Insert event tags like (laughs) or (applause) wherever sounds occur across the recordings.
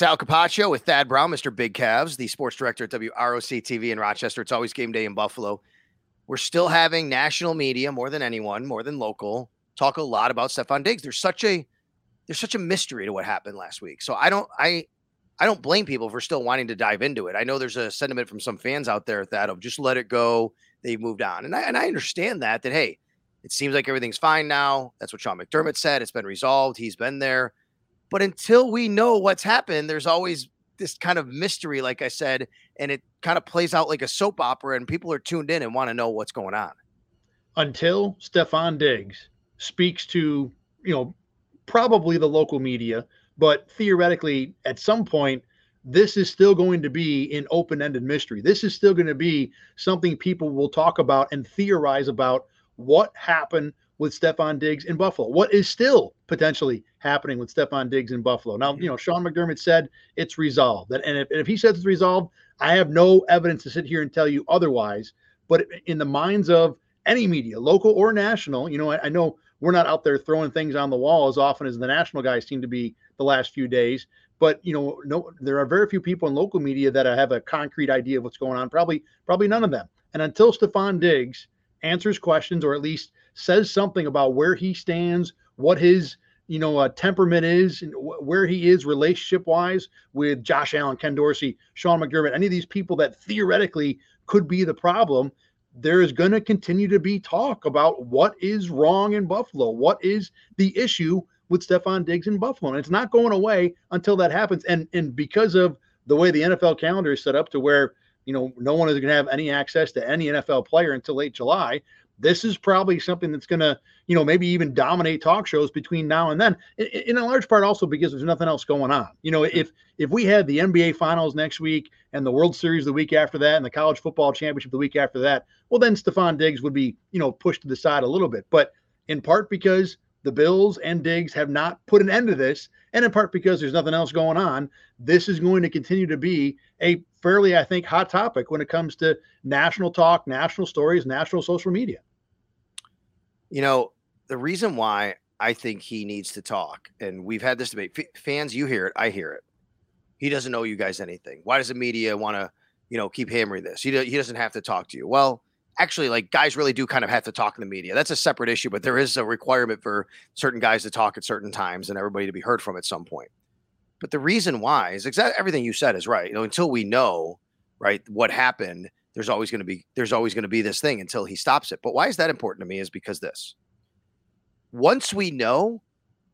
Sal Capaccio with Thad Brown, Mr. Big Cavs, the sports director at WROC TV in Rochester. It's always game day in Buffalo. We're still having national media more than anyone, more than local, talk a lot about Stefon Diggs. There's such a there's such a mystery to what happened last week. So I don't I I don't blame people for still wanting to dive into it. I know there's a sentiment from some fans out there that of just let it go. They've moved on. And I and I understand that that hey, it seems like everything's fine now. That's what Sean McDermott said. It's been resolved. He's been there. But until we know what's happened, there's always this kind of mystery, like I said, and it kind of plays out like a soap opera, and people are tuned in and want to know what's going on. Until Stefon Diggs speaks to, you know, probably the local media, but theoretically, at some point, this is still going to be an open ended mystery. This is still going to be something people will talk about and theorize about what happened with Stefon Diggs in Buffalo. What is still potentially happening with Stefon Diggs in Buffalo? Now, mm-hmm. you know, Sean McDermott said it's resolved. And if, if he says it's resolved, I have no evidence to sit here and tell you otherwise. But in the minds of any media, local or national, you know, I, I know we're not out there throwing things on the wall as often as the national guys seem to be the last few days. But you know, no, there are very few people in local media that have a concrete idea of what's going on. Probably, probably none of them. And until Stefon Diggs answers questions or at least says something about where he stands, what his you know uh, temperament is, and wh- where he is relationship wise with Josh Allen, Ken Dorsey, Sean McDermott, any of these people that theoretically could be the problem. There is going to continue to be talk about what is wrong in Buffalo, what is the issue with Stefon Diggs in Buffalo, and it's not going away until that happens. And and because of the way the NFL calendar is set up to where you know no one is going to have any access to any NFL player until late July, this is probably something that's going to, you know, maybe even dominate talk shows between now and then. In, a large part, also because there's nothing else going on. You know, if if we had the NBA Finals next week and the World Series the week after that and the College Football Championship the week after that, well, then Stefon Diggs would be, you know, pushed to the side a little bit. But in part because the Bills and Diggs have not put an end to this, and in part because there's nothing else going on, this is going to continue to be a fairly, I think, hot topic when it comes to national talk, national stories, national social media. You know, the reason why I think he needs to talk, and we've had this debate. F- fans, you hear it, I hear it. He doesn't know you guys anything. Why does the media want to, you know, keep hammering this? He, do, he doesn't have to talk to you. Well, actually, like guys really do kind of have to talk in the media. That's a separate issue, but there is a requirement for certain guys to talk at certain times and everybody to be heard from at some point. But the reason why is exactly everything you said is right. You know, until we know, right, what happened, there's always going to be there's always going to be this thing until he stops it. But why is that important to me is because this. Once we know,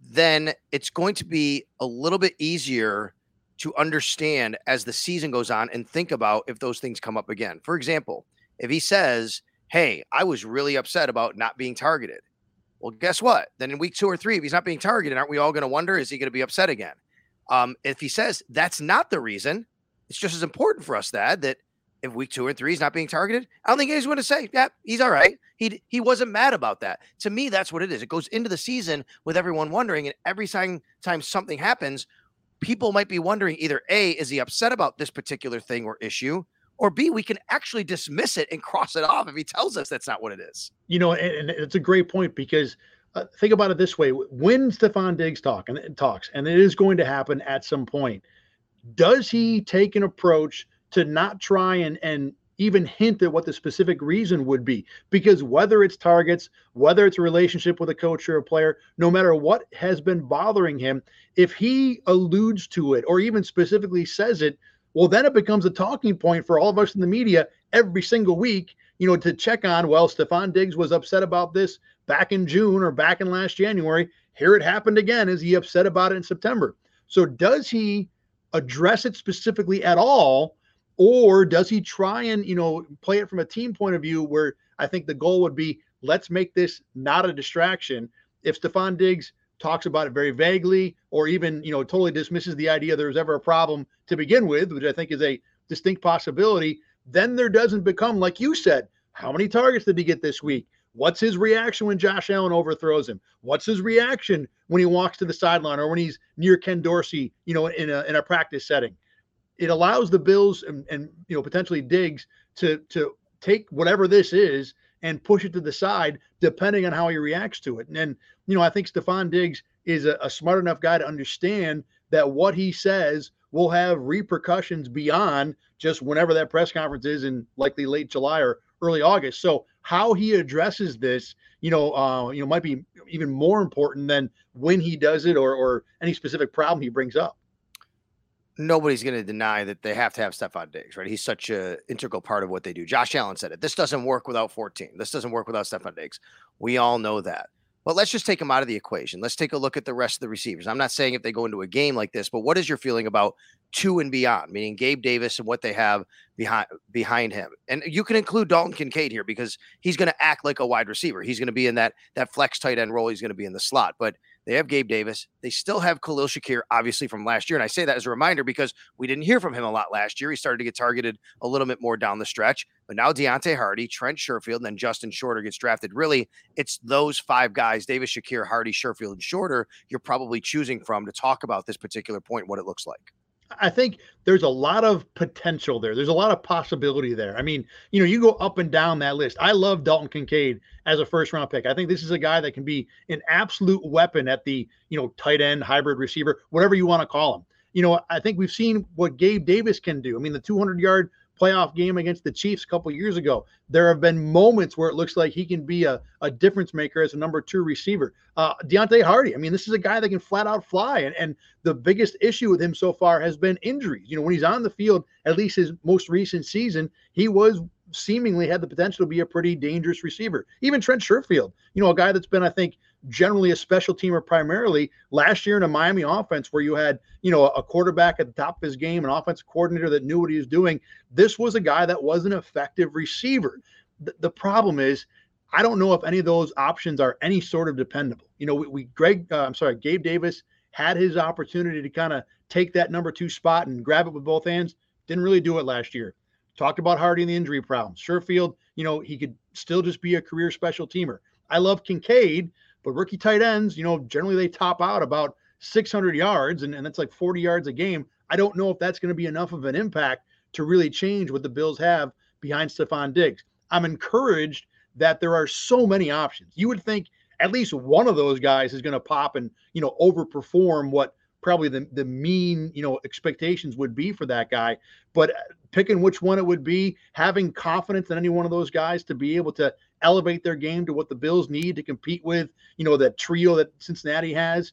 then it's going to be a little bit easier to understand as the season goes on and think about if those things come up again. For example, if he says, "Hey, I was really upset about not being targeted." Well, guess what? Then in week 2 or 3 if he's not being targeted, aren't we all going to wonder is he going to be upset again? Um, if he says that's not the reason, it's just as important for us that that if week two or three he's not being targeted, I don't think he's going to say, yeah, he's all right. He he wasn't mad about that. To me, that's what it is. It goes into the season with everyone wondering, and every time time something happens, people might be wondering either A, is he upset about this particular thing or issue? Or B, we can actually dismiss it and (laughs) cross it off if he tells us that's not what it is. You know, and, and it's a great point because uh, think about it this way: when Stefon Diggs talk and talks, and it is going to happen at some point, does he take an approach to not try and and even hint at what the specific reason would be. Because whether it's targets, whether it's a relationship with a coach or a player, no matter what has been bothering him, if he alludes to it or even specifically says it, well, then it becomes a talking point for all of us in the media every single week, you know, to check on, well, Stefon Diggs was upset about this back in June or back in last January. Here it happened again. Is he upset about it in September? So does he address it specifically at all? Or does he try and, you know, play it from a team point of view where I think the goal would be let's make this not a distraction. If Stefon Diggs talks about it very vaguely or even, you know, totally dismisses the idea there was ever a problem to begin with, which I think is a distinct possibility, then there doesn't become, like you said, how many targets did he get this week? What's his reaction when Josh Allen overthrows him? What's his reaction when he walks to the sideline or when he's near Ken Dorsey, you know, in a in a practice setting? It allows the Bills and, and you know potentially Diggs to to take whatever this is and push it to the side depending on how he reacts to it. And then, you know, I think Stefon Diggs is a, a smart enough guy to understand that what he says will have repercussions beyond just whenever that press conference is in likely late July or early August. So how he addresses this, you know, uh, you know, might be even more important than when he does it or or any specific problem he brings up. Nobody's going to deny that they have to have Stefon Diggs, right? He's such an integral part of what they do. Josh Allen said it. This doesn't work without 14. This doesn't work without Stefon Diggs. We all know that. But let's just take him out of the equation. Let's take a look at the rest of the receivers. I'm not saying if they go into a game like this, but what is your feeling about two and beyond, meaning Gabe Davis and what they have behind behind him? And you can include Dalton Kincaid here because he's going to act like a wide receiver. He's going to be in that that flex tight end role. He's going to be in the slot. But they have Gabe Davis. They still have Khalil Shakir, obviously from last year. And I say that as a reminder because we didn't hear from him a lot last year. He started to get targeted a little bit more down the stretch. But now Deonte Harty, Trent Sherfield, and then Justin Shorter gets drafted. Really, it's those five guys, Davis, Shakir, Harty, Sherfield, and Shorter, you're probably choosing from to talk about this particular point, what it looks like. I think there's a lot of potential there. There's a lot of possibility there. I mean, you know, you go up and down that list. I love Dalton Kincaid as a first round pick. I think this is a guy that can be an absolute weapon at the, you know, tight end, hybrid receiver, whatever you want to call him. You know, I think we've seen what Gabe Davis can do. I mean, the 200 yard playoff game against the Chiefs a couple years ago. There have been moments where it looks like he can be a, a difference maker as a number two receiver. Uh, Deonte Harty, I mean, this is a guy that can flat out fly. And, and the biggest issue with him so far has been injuries. You know, when he's on the field, at least his most recent season, he was seemingly had the potential to be a pretty dangerous receiver. Even Trent Sherfield, you know, a guy that's been, I think, generally a special teamer primarily. Last year in a Miami offense where you had, you know, a quarterback at the top of his game, an offensive coordinator that knew what he was doing. This was a guy that was an effective receiver. The, the problem is, I don't know if any of those options are any sort of dependable. You know, we, we Greg, uh, I'm sorry, Gabe Davis had his opportunity to kind of take that number two spot and grab it with both hands. Didn't really do it last year. Talked about Harty and the injury problems. Sherfield, you know, he could still just be a career special teamer. I love Kincaid, but rookie tight ends, you know, generally they top out about 600 yards, and, and that's like 40 yards a game. I don't know if that's going to be enough of an impact to really change what the Bills have behind Stefon Diggs. I'm encouraged that there are so many options. You would think at least one of those guys is going to pop and, you know, overperform what probably the, the mean, you know, expectations would be for that guy. But uh, picking which one it would be, having confidence in any one of those guys to be able to elevate their game to what the Bills need to compete with, you know, that trio that Cincinnati has.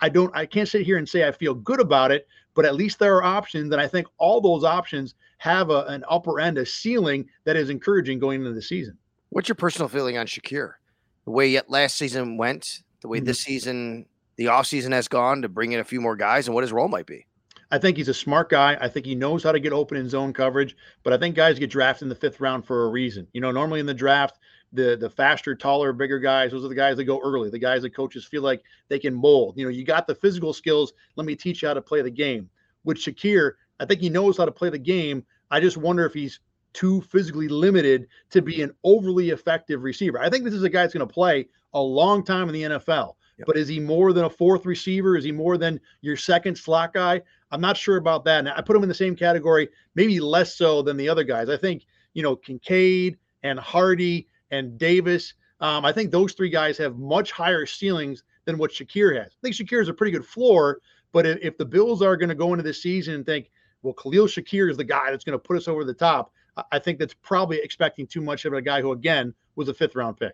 I don't, I can't sit here and say I feel good about it, but at least there are options. And I think all those options have a, an upper end, a ceiling that is encouraging going into the season. What's your personal feeling on Shakir? The way yet last season went, the way mm-hmm. this season, the offseason has gone to bring in a few more guys and what his role might be. I think he's a smart guy. I think he knows how to get open in zone coverage, but I think guys get drafted in the fifth round for a reason. You know, normally in the draft, the the faster, taller, bigger guys, those are the guys that go early, the guys that coaches feel like they can mold. You know, you got the physical skills. Let me teach you how to play the game. With Shakir, I think he knows how to play the game. I just wonder if he's too physically limited to be an overly effective receiver. I think this is a guy that's going to play a long time in the NFL. Yep. But is he more than a fourth receiver? Is he more than your second slot guy? I'm not sure about that. And I put him in the same category, maybe less so than the other guys. I think, you know, Kincaid and Harty and Davis. Um, I think those three guys have much higher ceilings than what Shakir has. I think Shakir is a pretty good floor, but if, if the Bills are going to go into this season and think, well, Khalil Shakir is the guy that's going to put us over the top, I think that's probably expecting too much of a guy who, again, was a fifth round pick.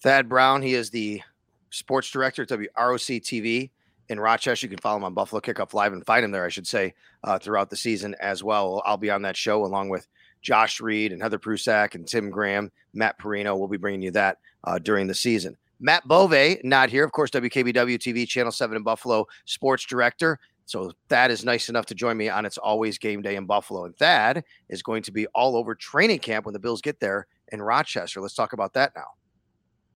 Thad Brown, he is the sports director at WROC TV in Rochester. You can follow him on Buffalo Kickoff Live and find him there, I should say, uh, throughout the season as well. I'll be on that show along with Josh Reed and Heather Prusak and Tim Graham, Matt Parrino. We'll be bringing you that uh, during the season. Matt Bove, not here, of course, WKBW TV, Channel 7 in Buffalo, sports director. So Thad is nice enough to join me on It's Always Game Day in Buffalo. And Thad is going to be all over training camp when the Bills get there in Rochester. Let's talk about that now.